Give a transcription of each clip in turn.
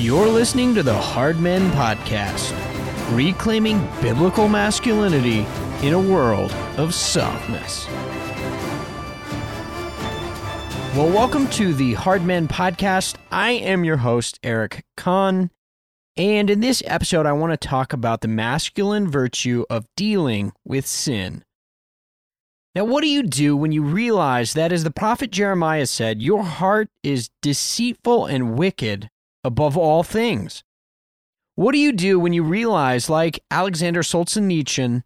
You're listening to the Hard Men Podcast, reclaiming biblical masculinity in a world of softness. Well, welcome to the Hard Men Podcast. I am your host, Eric Conn. And in this episode, I want to talk about the masculine virtue of dealing with sin. Now, what do you do when you realize that, as the prophet Jeremiah said, your heart is deceitful and wicked above all things? What do you do when you realize, like Alexander Solzhenitsyn,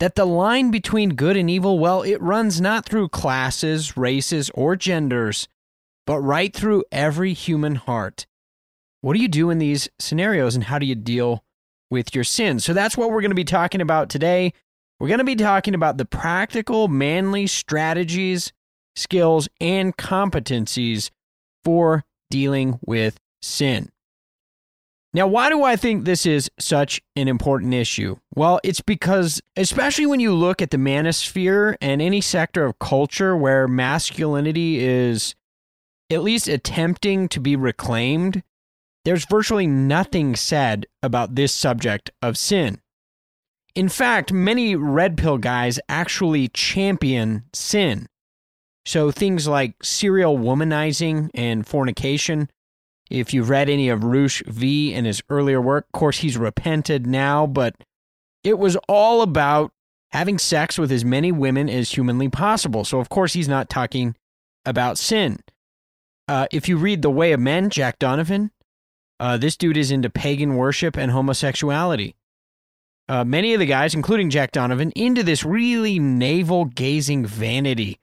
that the line between good and evil, well, it runs not through classes, races, or genders, but right through every human heart. What do you do in these scenarios and how do you deal with your sins? So that's what we're going to be talking about today. We're going to be talking about the practical, manly strategies, skills, and competencies for dealing with sin. Now, why do I think this is such an important issue? Well, it's because, especially when you look at the manosphere and any sector of culture where masculinity is at least attempting to be reclaimed, there's virtually nothing said about this subject of sin. In fact, many red pill guys actually champion sin. So things like serial womanizing and fornication if you've read any of Roosh V and his earlier work, of course, he's repented now, but it was all about having sex with as many women as humanly possible. So, of course, he's not talking about sin. Uh, if you read The Way of Men, Jack Donovan, uh, this dude is into pagan worship and homosexuality. Uh, many of the guys, including Jack Donovan, into this really navel gazing vanity,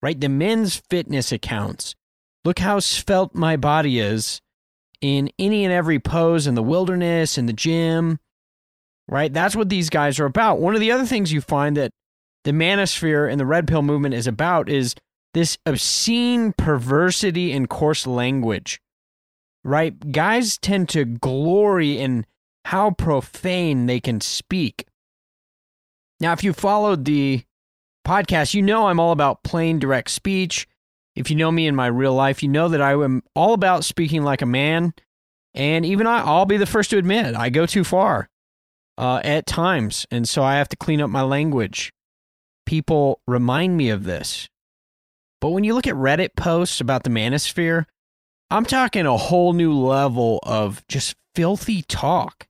right? The men's fitness accounts. Look how svelte my body is in any and every pose in the wilderness, in the gym, right? That's what these guys are about. One of the other things you find that the manosphere and the red pill movement is about is this obscene perversity and coarse language, right? Guys tend to glory in how profane they can speak. Now, if you followed the podcast, you know I'm all about plain, direct speech if you know me in my real life, you know that I am all about speaking like a man. And even I, I'll be the first to admit I go too far uh, at times. And so I have to clean up my language. People remind me of this. But when you look at Reddit posts about the manosphere, I'm talking a whole new level of just filthy talk.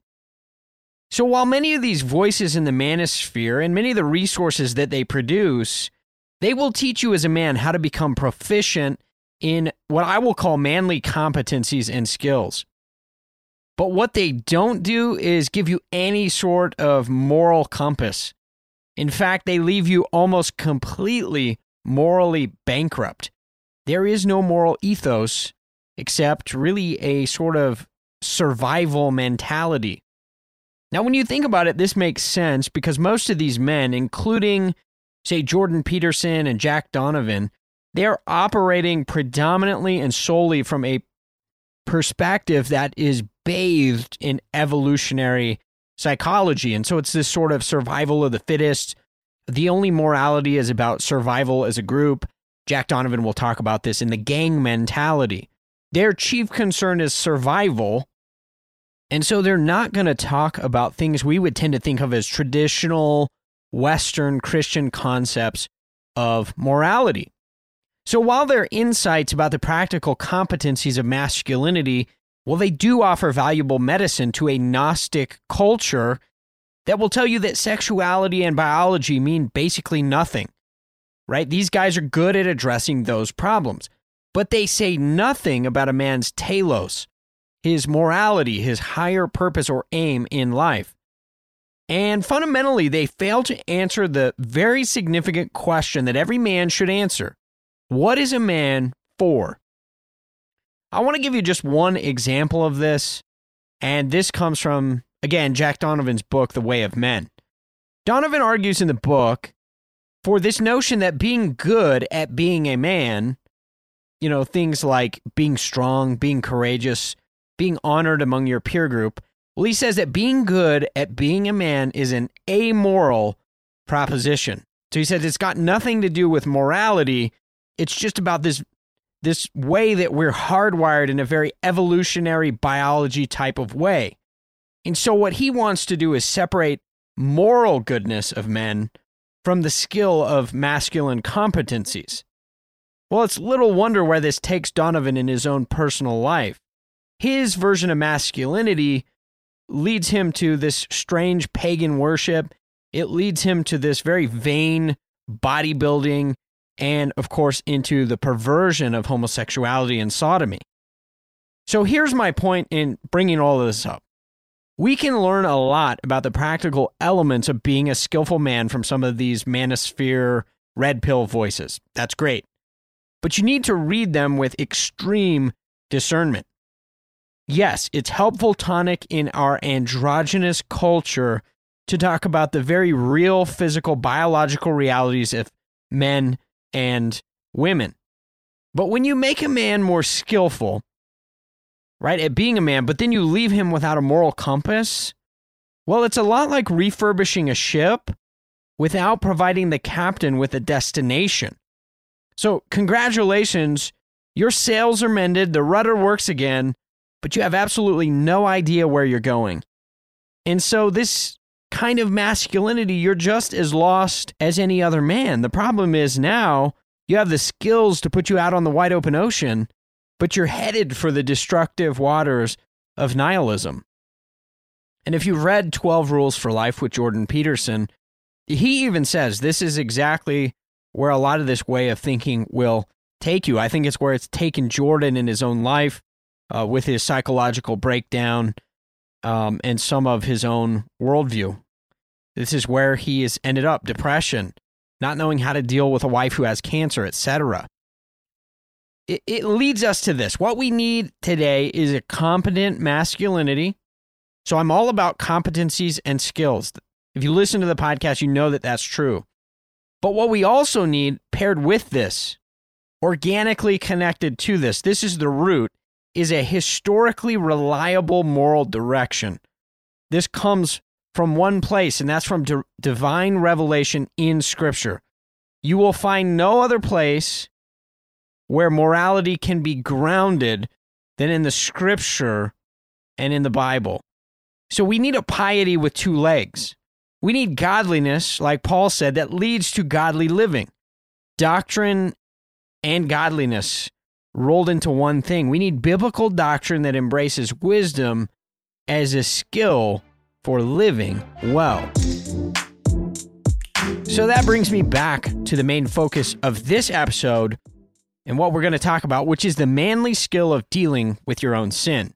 So while many of these voices in the manosphere and many of the resources that they produce they will teach you as a man how to become proficient in what I will call manly competencies and skills. But what they don't do is give you any sort of moral compass. In fact, they leave you almost completely morally bankrupt. There is no moral ethos except really a sort of survival mentality. Now, when you think about it, this makes sense because most of these men, including say Jordan Peterson and Jack Donovan, they're operating predominantly and solely from a perspective that is bathed in evolutionary psychology. And so it's this sort of survival of the fittest. The only morality is about survival as a group. Jack Donovan will talk about this in the gang mentality. Their chief concern is survival. And so they're not going to talk about things we would tend to think of as traditional Western Christian concepts of morality. So while their insights about the practical competencies of masculinity, well, they do offer valuable medicine to a Gnostic culture that will tell you that sexuality and biology mean basically nothing, right? These guys are good at addressing those problems, but they say nothing about a man's telos, his morality, his higher purpose or aim in life. And fundamentally, they fail to answer the very significant question that every man should answer What is a man for? I want to give you just one example of this. And this comes from, again, Jack Donovan's book, The Way of Men. Donovan argues in the book for this notion that being good at being a man, you know, things like being strong, being courageous, being honored among your peer group, well, he says that being good at being a man is an amoral proposition. So he says it's got nothing to do with morality. It's just about this this way that we're hardwired in a very evolutionary biology type of way. And so, what he wants to do is separate moral goodness of men from the skill of masculine competencies. Well, it's little wonder where this takes Donovan in his own personal life. His version of masculinity leads him to this strange pagan worship. It leads him to this very vain bodybuilding and, of course, into the perversion of homosexuality and sodomy. So here's my point in bringing all of this up. We can learn a lot about the practical elements of being a skillful man from some of these manosphere red pill voices. That's great. But you need to read them with extreme discernment. Yes, it's helpful tonic in our androgynous culture to talk about the very real physical biological realities of men and women. But when you make a man more skillful, right, at being a man, but then you leave him without a moral compass, well, it's a lot like refurbishing a ship without providing the captain with a destination. So, congratulations, your sails are mended, the rudder works again, but you have absolutely no idea where you're going. And so, this kind of masculinity, you're just as lost as any other man. The problem is now you have the skills to put you out on the wide open ocean, but you're headed for the destructive waters of nihilism. And if you've read 12 Rules for Life with Jordan Peterson, he even says this is exactly where a lot of this way of thinking will take you. I think it's where it's taken Jordan in his own life uh, with his psychological breakdown um, and some of his own worldview. This is where he has ended up depression, not knowing how to deal with a wife who has cancer, etc. It, it leads us to this. What we need today is a competent masculinity. So I'm all about competencies and skills. If you listen to the podcast, you know that that's true. But what we also need paired with this, organically connected to this, this is the root, is a historically reliable moral direction. This comes from one place, and that's from di- divine revelation in Scripture. You will find no other place where morality can be grounded than in the Scripture and in the Bible. So we need a piety with two legs. We need godliness, like Paul said, that leads to godly living. Doctrine and godliness rolled into one thing. We need biblical doctrine that embraces wisdom as a skill for living well. So that brings me back to the main focus of this episode and what we're going to talk about, which is the manly skill of dealing with your own sin.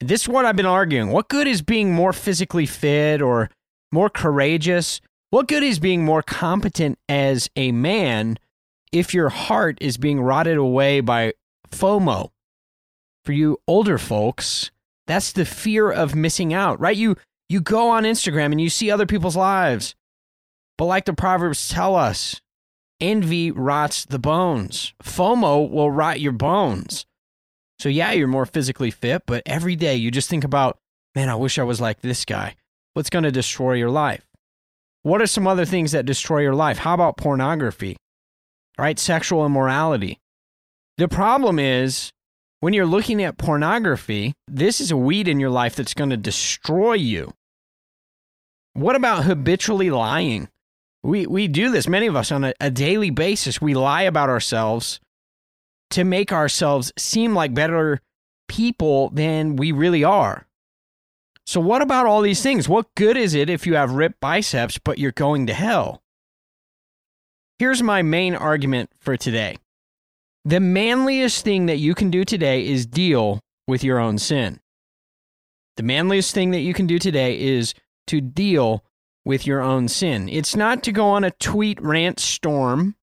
This is what I've been arguing. What good is being more physically fit or more courageous? What good is being more competent as a man if your heart is being rotted away by FOMO? For you older folks, that's the fear of missing out, right? You you go on Instagram and you see other people's lives. But like the Proverbs tell us, envy rots the bones. FOMO will rot your bones. So, yeah, you're more physically fit, but every day you just think about, man, I wish I was like this guy. What's going to destroy your life? What are some other things that destroy your life? How about pornography? Right? Sexual immorality. The problem is when you're looking at pornography, this is a weed in your life that's going to destroy you. What about habitually lying? We, we do this, many of us, on a, a daily basis. We lie about ourselves to make ourselves seem like better people than we really are. So, what about all these things? What good is it if you have ripped biceps but you're going to hell? Here's my main argument for today the manliest thing that you can do today is deal with your own sin. The manliest thing that you can do today is to deal with your own sin. It's not to go on a tweet rant storm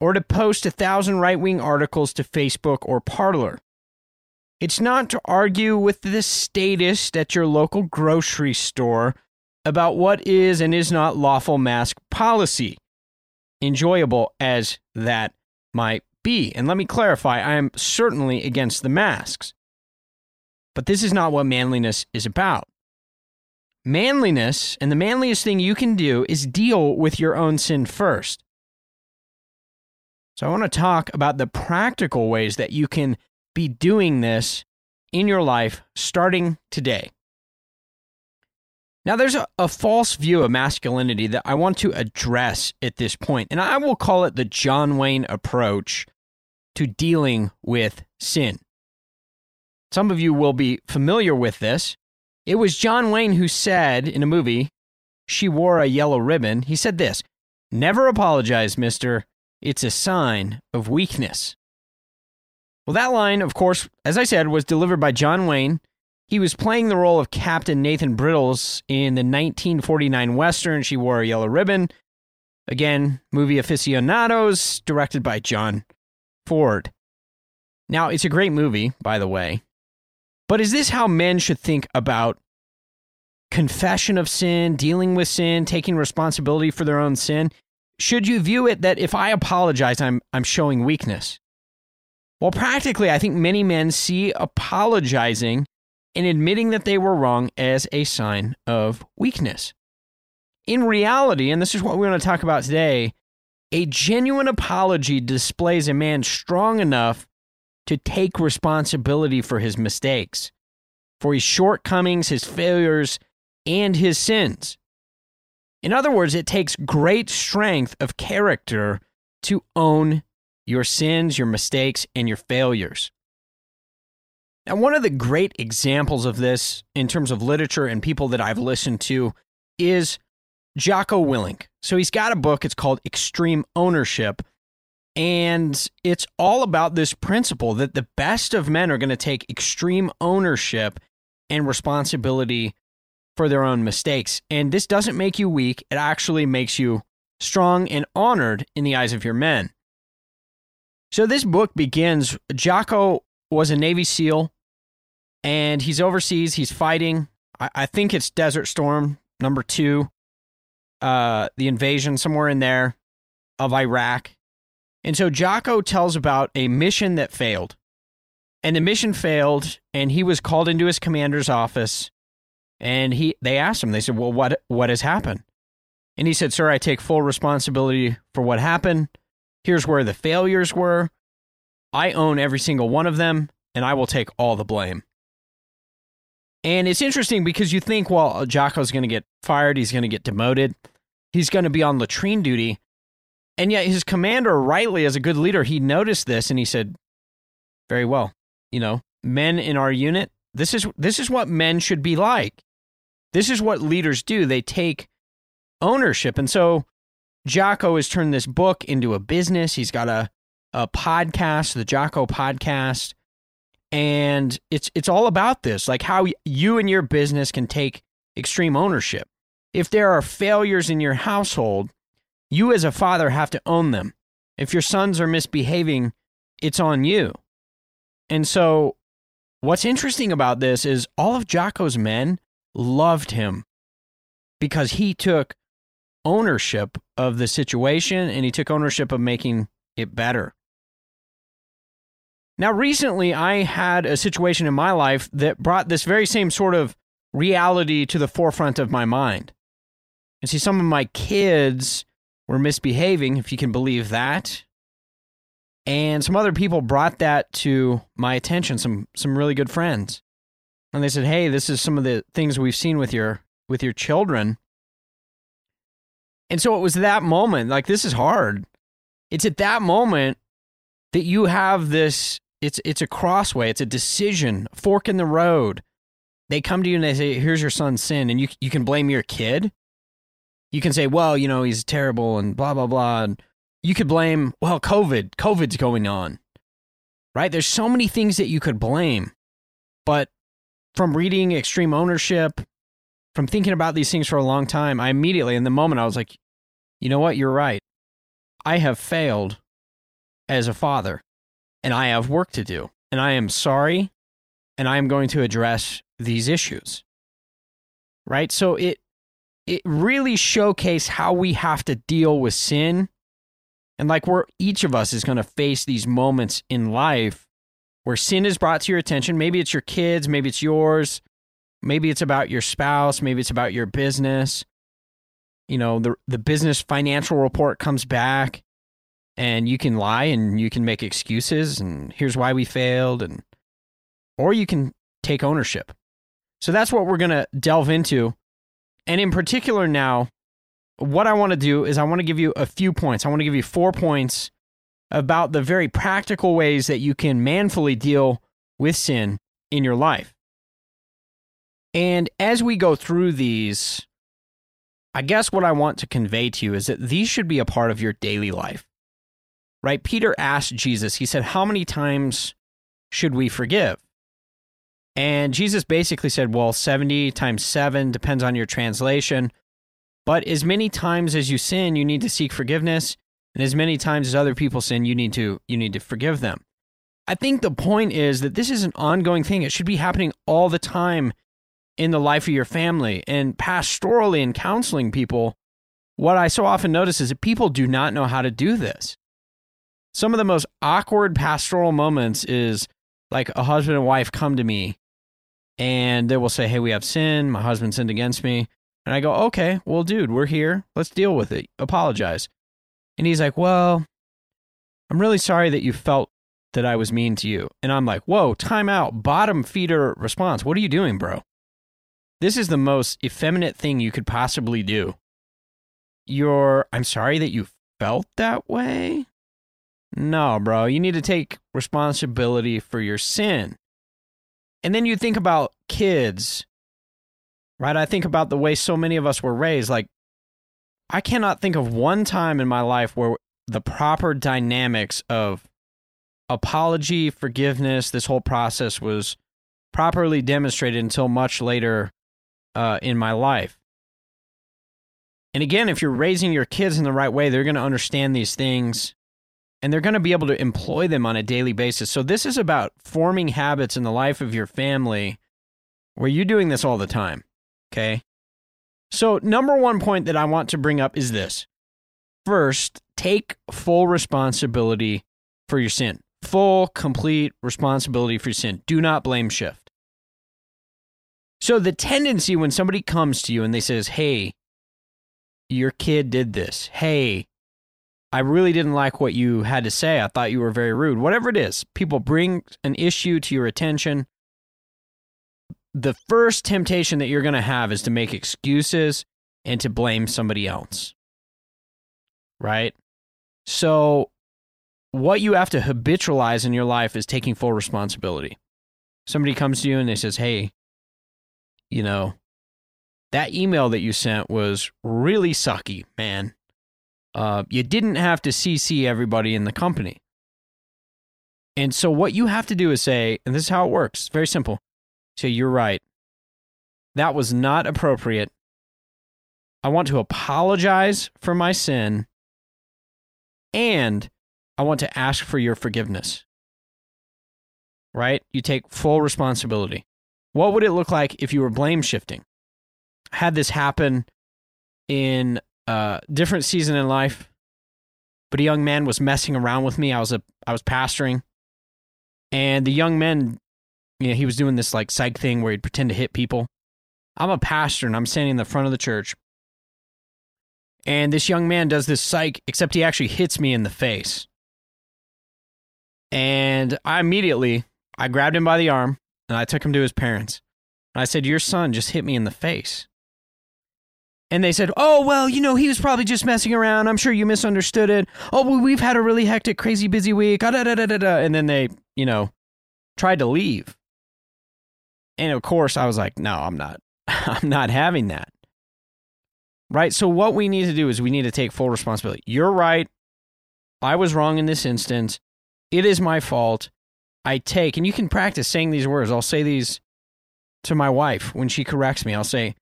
or to post a thousand right wing articles to Facebook or Parler. It's not to argue with the statist at your local grocery store about what is and is not lawful mask policy, enjoyable as that might be. And let me clarify I am certainly against the masks. But this is not what manliness is about. Manliness, and the manliest thing you can do is deal with your own sin first. So I want to talk about the practical ways that you can be doing this in your life starting today. Now, there's a, a, false view of masculinity that I want to address at this point, and I will call it the John Wayne approach to dealing with sin. Some of you will be familiar with this. It was John Wayne who said in a movie, She Wore a Yellow Ribbon. He said this Never apologize, mister. It's a sign of weakness. Well, that line, of course, as I said, was delivered by John Wayne he was playing the role of Captain Nathan Brittles in the 1949 Western She Wore a Yellow Ribbon. Again, movie aficionados, directed by John Ford. Now, it's a great movie, by the way. But is this how men should think about confession of sin, dealing with sin, taking responsibility for their own sin? Should you view it that if I apologize, I'm, I'm showing weakness? Well, practically, I think many men see apologizing and admitting that they were wrong as a sign of weakness. In reality, and this is what we want to talk about today, a genuine apology displays a man strong enough to take responsibility for his mistakes, for his shortcomings, his failures, and his sins. In other words, it takes great strength of character to own your sins, your mistakes, and your failures. Now, one of the great examples of this in terms of literature and people that I've listened to is Jocko Willink. So he's got a book, it's called Extreme Ownership. And it's all about this principle that the best of men are going to take extreme ownership and responsibility for their own mistakes. And this doesn't make you weak, it actually makes you strong and honored in the eyes of your men. So this book begins Jocko was a Navy SEAL and he's overseas. He's fighting. I, I think it's Desert Storm number two, uh, the invasion somewhere in there of Iraq. And so Jocko tells about a mission that failed. And the mission failed, and he was called into his commander's office. And he they asked him, they said, Well, what what has happened? And he said, Sir, I take full responsibility for what happened. Here's where the failures were. I own every single one of them, and I will take all the blame. And it's interesting because you think, well, Jocko's going to get fired, he's going to get demoted, he's going to be on latrine duty. And yet his commander, rightly as a good leader, he noticed this and he said, very well, you know, men in our unit, this is this is what men should be like. This is what leaders do. They take ownership. And so Jocko has turned this book into a business. He's got a, a podcast, the Jocko podcast and it's it's all about this like how you and your business can take extreme ownership. If there are failures in your household you as a father have to own them. If your sons are misbehaving it's on you. And so what's interesting about this is all of jocko's men loved him because he took ownership of the situation and he took ownership of making it better now, recently, I had a situation in my life that brought this very same sort of reality to the forefront of my mind. And see, some of my kids were misbehaving, if you can believe that. And some other people brought that to my attention, some some really good friends. And they said, "Hey, this is some of the things we've seen with your with your children." And so it was that moment, like this is hard. It's at that moment that you have this it's it's a crossway. It's a decision, fork in the road. They come to you and they say, "Here's your son's sin," and you you can blame your kid. You can say, "Well, you know, he's terrible," and blah blah blah. And you could blame, "Well, COVID, COVID's going on." Right? There's so many things that you could blame, but from reading Extreme Ownership, from thinking about these things for a long time, I immediately, in the moment, I was like, "You know what? You're right. I have failed as a father." And I have work to do. And I am sorry, and I am going to address these issues. Right? So it it really showcased how we have to deal with sin. And like where each of us is going to face these moments in life where sin is brought to your attention. Maybe it's your kids, maybe it's yours, maybe it's about your spouse, maybe it's about your business. You know, the the business financial report comes back And you can lie and you can make excuses and here's why we failed and or you can take ownership. So that's what we're going to delve into. And in particular now, what I want to do is I want to give you a few points. I want to give you four points about the very practical ways that you can manfully deal with sin in your life. And as we go through these, I guess what I want to convey to you is that these should be a part of your daily life. Right? Peter asked Jesus, he said, How many times should we forgive? And Jesus basically said, Well, 70 times 7 depends on your translation. But as many times as you sin, you need to seek forgiveness. And as many times as other people sin, you need to you need to forgive them. I think the point is that this is an ongoing thing. It should be happening all the time in the life of your family. And pastorally and counseling people, what I so often notice is that people do not know how to do this. Some of the most awkward pastoral moments is like a husband and wife come to me and they will say, Hey, we have sin. My husband sinned against me. And I go, Okay, well, dude, we're here. Let's deal with it. Apologize. And he's like, Well, I'm really sorry that you felt that I was mean to you. And I'm like, Whoa, time out. Bottom feeder response. What are you doing, bro? This is the most effeminate thing you could possibly do. You're, I'm sorry that you felt that way. No, bro, you need to take responsibility for your sin. And then you think about kids, right? I think about the way so many of us were raised. Like, I cannot think of one time in my life where the proper dynamics of apology, forgiveness, this whole process was properly demonstrated until much later uh, in my life. And again, if you're raising your kids in the right way, they're going to understand these things and they're going to be able to employ them on a daily basis. So, this is about forming habits in the life of your family where you're doing this all the time. Okay. So, number one point that I want to bring up is this first, take full responsibility for your sin. Full, complete responsibility for your sin. Do not blame shift. So the tendency when somebody comes to you and they says, "Hey, your kid did this. Hey, I really didn't like what you had to say. I thought you were very rude." Whatever it is, people bring an issue to your attention. The first temptation that you're going to have is to make excuses and to blame somebody else. Right? So what you have to habitualize in your life is taking full responsibility. Somebody comes to you and they says, "Hey, you know, that email that you sent was really sucky, man. Uh, you didn't have to CC everybody in the company. And so what you have to do is say, and this is how it works. It's very simple. Say, you're right. That was not appropriate. I want to apologize for my sin and I want to ask for your forgiveness. Right? You take full responsibility. What would it look like if you were blame shifting? Had this happen in a different season in life, but a young man was messing around with me. I was a I was pastoring, and the young man, you know, he was doing this like psych thing where he'd pretend to hit people. I'm a pastor and I'm standing in the front of the church, and this young man does this psych, except he actually hits me in the face. And I immediately I grabbed him by the arm and I took him to his parents. And I said, Your son just hit me in the face. And they said, Oh, well, you know, he was probably just messing around. I'm sure you misunderstood it. Oh, well, we've had a really hectic, crazy, busy week. Ah, da, da, da, da, da. And then they, you know, tried to leave. And of course, I was like, No, I'm not. I'm not having that. Right? So, what we need to do is we need to take full responsibility. You're right. I was wrong in this instance. It is my fault. I take, and you can practice saying these words. I'll say these to my wife when she corrects me. I'll say,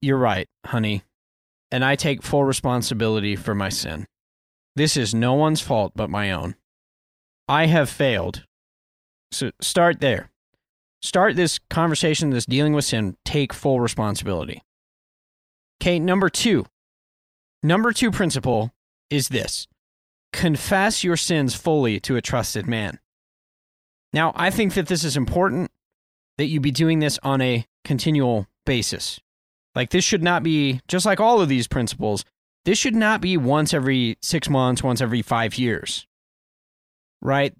You're right, honey. And I take full responsibility for my sin. This is no one's fault but my own. I have failed. So start there. Start this conversation, this dealing with sin. Take full responsibility. Okay, number two. Number two principle is this confess your sins fully to a trusted man. Now, I think that this is important that you be doing this on a continual basis. Like, this should not be, just like all of these principles, this should not be once every six months, once every five years, right?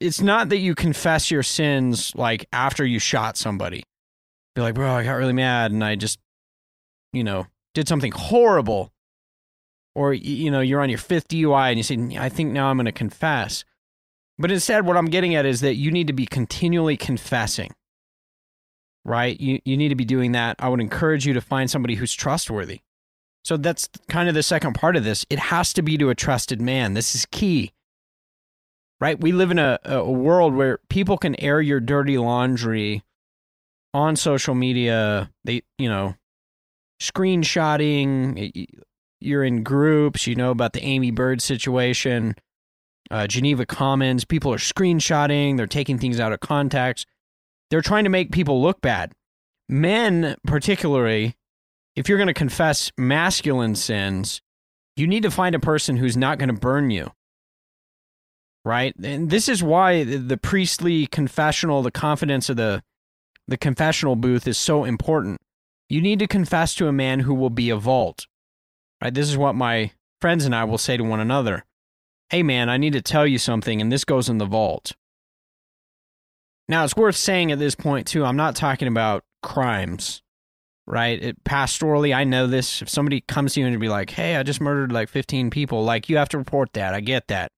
It's not that you confess your sins like after you shot somebody. Be like, bro, I got really mad and I just, you know, did something horrible. Or, you know, you're on your fifth DUI and you say, I think now I'm going to confess. But instead, what I'm getting at is that you need to be continually confessing, right? You, you need to be doing that. I would encourage you to find somebody who's trustworthy. So that's kind of the second part of this. It has to be to a trusted man. This is key, right? We live in a, a world where people can air your dirty laundry on social media. They, you know, screenshotting, you're in groups, you know about the Aimee Byrd situation uh, Geneva Commons. People are screenshotting, they're taking things out of context. They're trying to make people look bad. Men, particularly, if you're going to confess masculine sins, you need to find a person who's not going to burn you. Right? And this is why the priestly confessional, the confidence of the the confessional booth is so important. You need to confess to a man who will be a vault. Right? This is what my friends and I will say to one another hey man, I need to tell you something, and this goes in the vault. Now, it's worth saying at this point, too, I'm not talking about crimes, right? It, pastorally, I know this. If somebody comes to you and be like, hey, I just murdered like 15 people, like, you have to report that. I get that.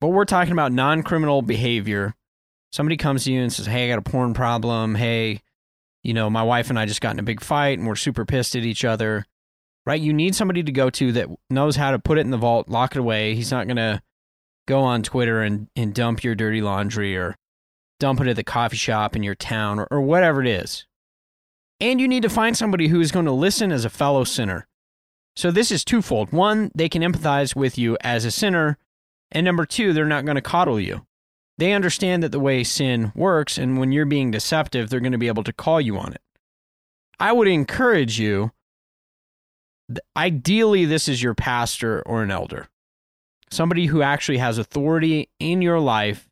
But we're talking about non criminal behavior. Somebody comes to you and says, hey, I got a porn problem. Hey, you know, my wife and I just got in a big fight and we're super pissed at each other right? You need somebody to go to that knows how to put it in the vault, lock it away. He's not going to go on Twitter and, and dump your dirty laundry or dump it at the coffee shop in your town or, or whatever it is. And you need to find somebody who is going to listen as a fellow sinner. So this is twofold. One, they can empathize with you as a sinner. And number two, they're not going to coddle you. They understand that the way sin works, and when you're being deceptive, they're going to be able to call you on it. I would encourage you ideally, this is your pastor or an elder, somebody who actually has authority in your life,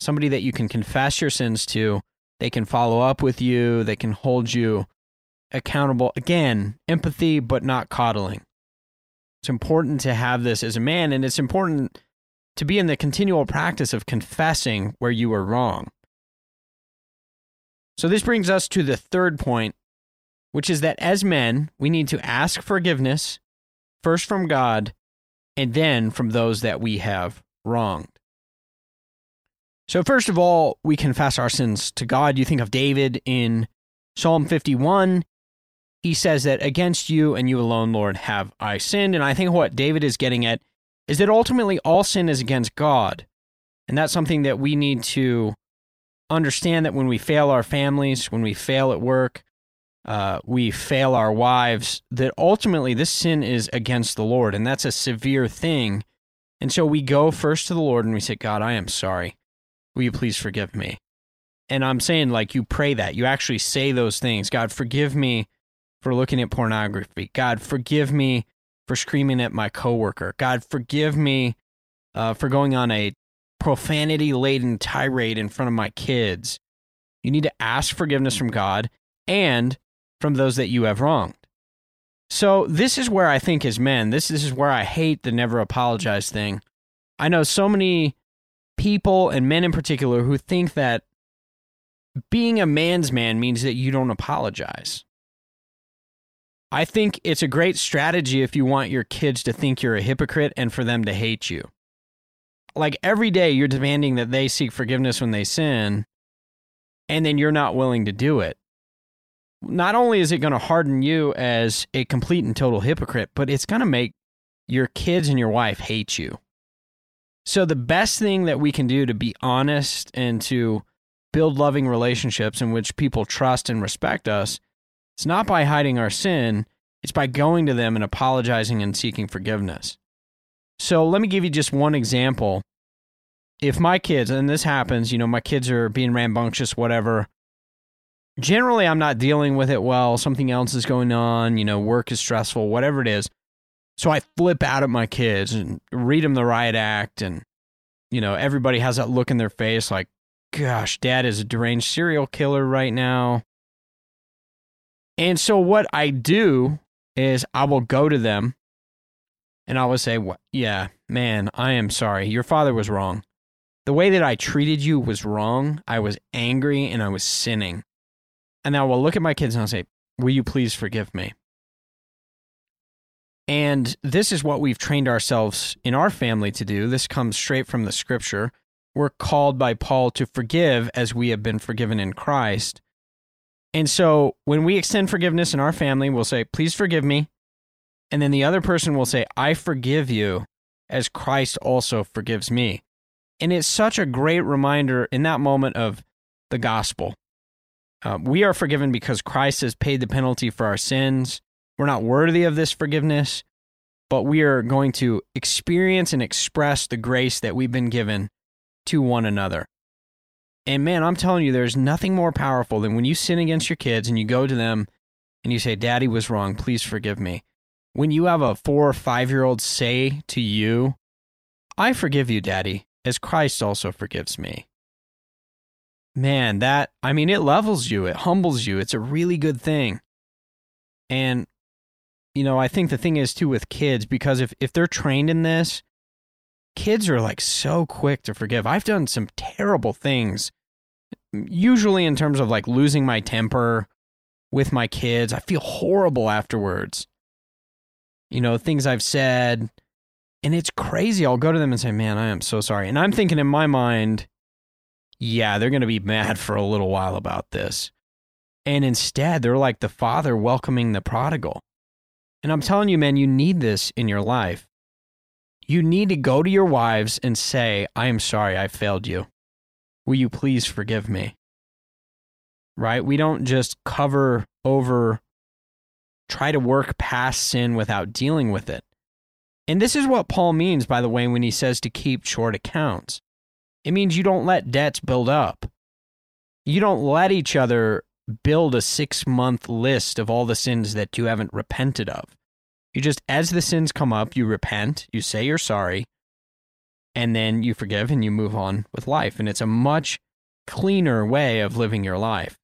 somebody that you can confess your sins to. They can follow up with you, they can hold you accountable. Again, empathy, but not coddling. It's important to have this as a man, and it's important to be in the continual practice of confessing where you were wrong. So, this brings us to the third point which is that as men, we need to ask forgiveness first from God and then from those that we have wronged. So, first of all, we confess our sins to God. You think of David in Psalm 51. He says that against you and you alone, Lord, have I sinned. And I think what David is getting at is that ultimately all sin is against God. And that's something that we need to understand that when we fail our families, when we fail at work, uh, we fail our wives, that ultimately this sin is against the Lord, and that's a severe thing. And so we go first to the Lord and we say, God, I am sorry. Will you please forgive me? And I'm saying, like, you pray that. You actually say those things. God, forgive me for looking at pornography. God, forgive me for screaming at my coworker. God, forgive me uh, for going on a profanity laden tirade in front of my kids. You need to ask forgiveness from God and from those that you have wronged. So this is where I think as men, this, this is where I hate the never apologize thing. I know so many people and men in particular who think that being a man's man means that you don't apologize. I think it's a great strategy if you want your kids to think you're a hypocrite and for them to hate you. Like every day you're demanding that they seek forgiveness when they sin, and then you're not willing to do it not only is it going to harden you as a complete and total hypocrite, but it's going to make your kids and your wife hate you. So, the best thing that we can do to be honest and to build loving relationships in which people trust and respect us, it's not by hiding our sin, it's by going to them and apologizing and seeking forgiveness. So, let me give you just one example. If my kids, and this happens, you know, my kids are being rambunctious, whatever, generally I'm not dealing with it well. Something else is going on, you know, work is stressful, whatever it is. So I flip out at my kids and read them the riot act. And, you know, everybody has that look in their face like, gosh, dad is a deranged serial killer right now. And so what I do is I will go to them and I will say, Yeah, man, I am sorry. Your father was wrong. The way that I treated you was wrong. I was angry and I was sinning. And I will look at my kids and I'll say, Will you please forgive me? And this is what we've trained ourselves in our family to do. This comes straight from the scripture. We're called by Paul to forgive as we have been forgiven in Christ. And so when we extend forgiveness in our family, we'll say, Please forgive me. And then the other person will say, I forgive you as Christ also forgives me. And it's such a great reminder in that moment of the gospel. Uh, we are forgiven because Christ has paid the penalty for our sins. We're not worthy of this forgiveness, but we are going to experience and express the grace that we've been given to one another. And man, I'm telling you, there's nothing more powerful than when you sin against your kids and you go to them and you say, Daddy was wrong, please forgive me. When you have a four or five year old say to you, I forgive you, Daddy, as Christ also forgives me. Man, that, I mean, it levels you, it humbles you. It's a really good thing. And you know, I think the thing is too with kids because if if they're trained in this, kids are like so quick to forgive. I've done some terrible things usually in terms of like losing my temper with my kids. I feel horrible afterwards. You know, things I've said and it's crazy. I'll go to them and say, "Man, I am so sorry." And I'm thinking in my mind, yeah, they're going to be mad for a little while about this. And instead, they're like the father welcoming the prodigal. And I'm telling you, man, you need this in your life. You need to go to your wives and say, I am sorry I failed you. Will you please forgive me? Right? We don't just cover over, try to work past sin without dealing with it. And this is what Paul means, by the way, when he says to keep short accounts. It means you don't let debts build up. You don't let each other build a six month list of all the sins that you haven't repented of. You just, as the sins come up, you repent, you say you're sorry, and then you forgive and you move on with life. And it's a much cleaner way of living your life.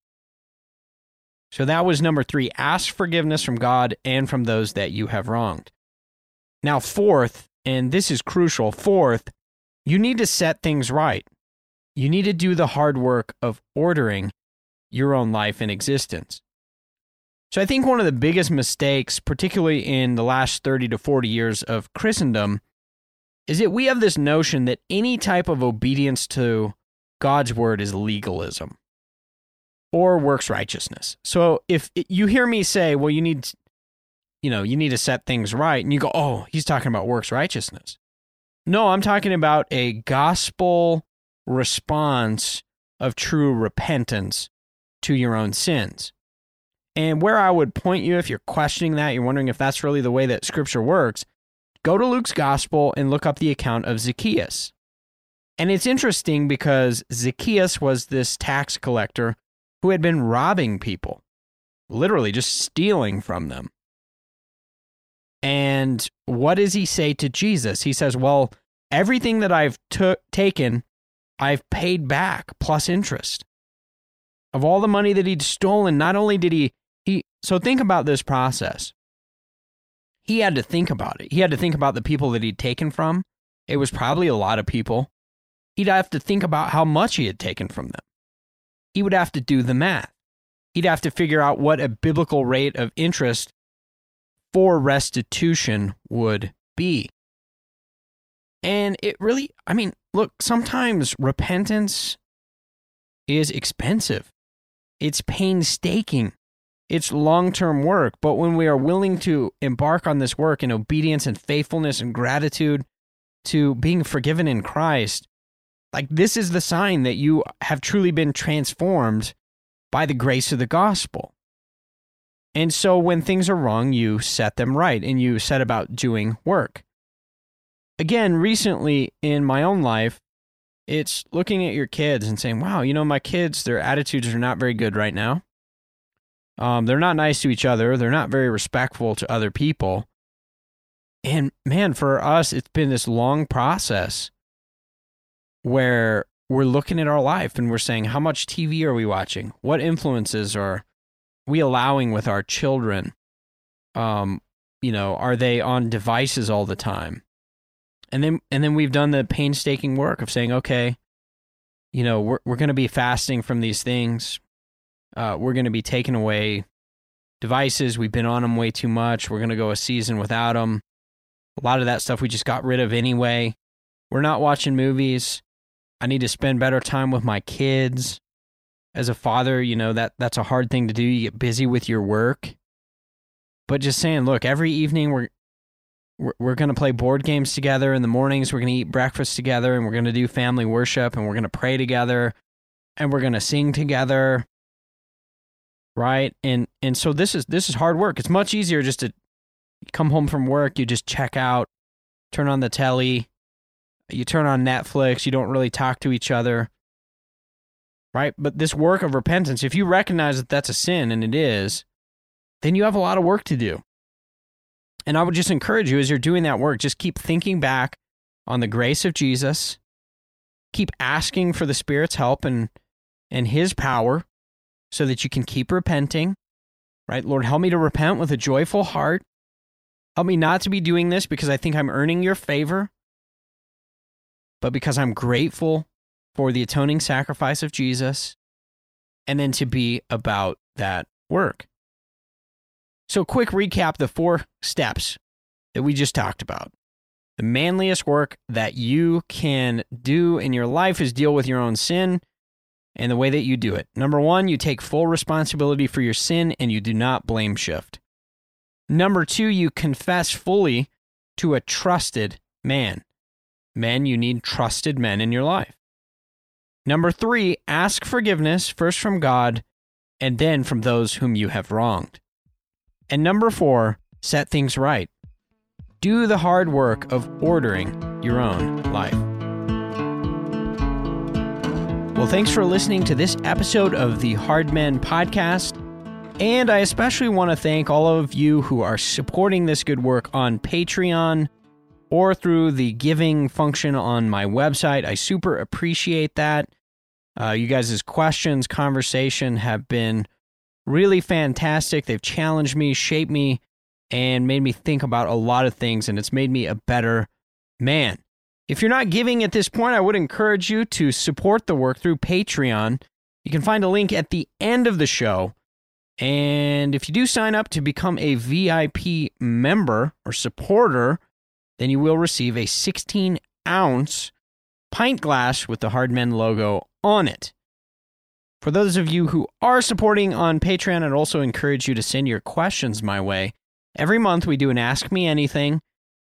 So that was number three ask forgiveness from God and from those that you have wronged. Now, fourth, and this is crucial, fourth, you need to set things right. You need to do the hard work of ordering your own life and existence. So I think one of the biggest mistakes, particularly in the last 30 to 40 years of Christendom, is that we have this notion that any type of obedience to God's word is legalism or works righteousness. So if you hear me say, well, you need, you know, you need to set things right, and you go, oh, he's talking about works righteousness. No, I'm talking about a gospel response of true repentance to your own sins. And where I would point you if you're questioning that, you're wondering if that's really the way that scripture works, go to Luke's gospel and look up the account of Zacchaeus. And it's interesting because Zacchaeus was this tax collector who had been robbing people, literally just stealing from them. And what does he say to Jesus? He says, Well, everything that I've t- taken, I've paid back plus interest. Of all the money that he'd stolen, not only did he he so think about this process. He had to think about it. He had to think about the people that he'd taken from. It was probably a lot of people. He'd have to think about how much he had taken from them. He would have to do the math. He'd have to figure out what a biblical rate of interest for restitution would be. And it really, I mean, look, sometimes repentance is expensive, it's painstaking. It's long term work, but when we are willing to embark on this work in obedience and faithfulness and gratitude to being forgiven in Christ, like this is the sign that you have truly been transformed by the grace of the gospel. And so when things are wrong, you set them right and you set about doing work. Again, recently in my own life, it's looking at your kids and saying, wow, you know, my kids, their attitudes are not very good right now. Um, they're not nice to each other. They're not very respectful to other people. And man, for us, it's been this long process where we're looking at our life and we're saying, how much TV are we watching? What influences are we allowing with our children? Um, you know, are they on devices all the time? And then and then we've done the painstaking work of saying, okay, you know, we're we're going to be fasting from these things. Uh, we're going to be taking away devices. We've been on them way too much. We're going to go a season without them. A lot of that stuff we just got rid of anyway. We're not watching movies. I need to spend better time with my kids. As a father, you know, that that's a hard thing to do. You get busy with your work. But just saying, look, every evening we're we're, we're going to play board games together in the mornings. We're going to eat breakfast together and we're going to do family worship and we're going to pray together and we're going to sing together right? And and so this is this is hard work. It's much easier just to come home from work, you just check out, turn on the telly, you turn on Netflix, you don't really talk to each other. Right? But this work of repentance, if you recognize that that's a sin and it is, then you have a lot of work to do. And I would just encourage you as you're doing that work, just keep thinking back on the grace of Jesus. Keep asking for the Spirit's help and and his power so that you can keep repenting, right? Lord, help me to repent with a joyful heart. Help me not to be doing this because I think I'm earning your favor, but because I'm grateful for the atoning sacrifice of Jesus, and then to be about that work. So, quick recap the four steps that we just talked about. The manliest work that you can do in your life is deal with your own sin and the way that you do it. Number one, you take full responsibility for your sin and you do not blame shift. Number two, you confess fully to a trusted man. Men, you need trusted men in your life. Number three, ask forgiveness first from God and then from those whom you have wronged. And number four, set things right. Do the hard work of ordering your own life. Well, thanks for listening to this episode of the Hard Men Podcast. And I especially want to thank all of you who are supporting this good work on Patreon or through the giving function on my website. I super appreciate that. Uh, you guys' questions, conversation have been really fantastic. They've challenged me, shaped me, and made me think about a lot of things, and it's made me a better man. If you're not giving at this point, I would encourage you to support the work through Patreon. You can find a link at the end of the show. And if you do sign up to become a VIP member or supporter, then you will receive a 16 ounce pint glass with the Hardmen logo on it. For those of you who are supporting on Patreon, I'd also encourage you to send your questions my way. Every month we do an Ask Me Anything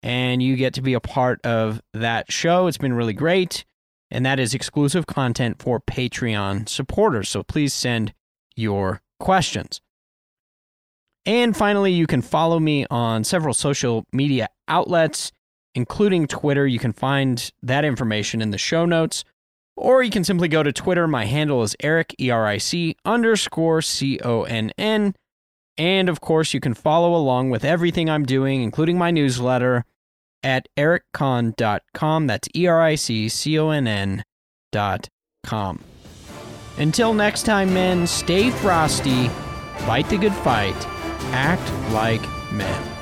and you get to be a part of that show. It's been really great. And that is exclusive content for Patreon supporters. So please send your questions. And finally, you can follow me on several social media outlets, including Twitter. You can find that information in the show notes. Or you can simply go to Twitter. My handle is Eric, E R I C underscore C O N N. And of course, you can follow along with everything I'm doing, including my newsletter, at ericconn.com. That's E R I C C O N N dot com. Until next time, men, stay frosty, fight the good fight, act like men.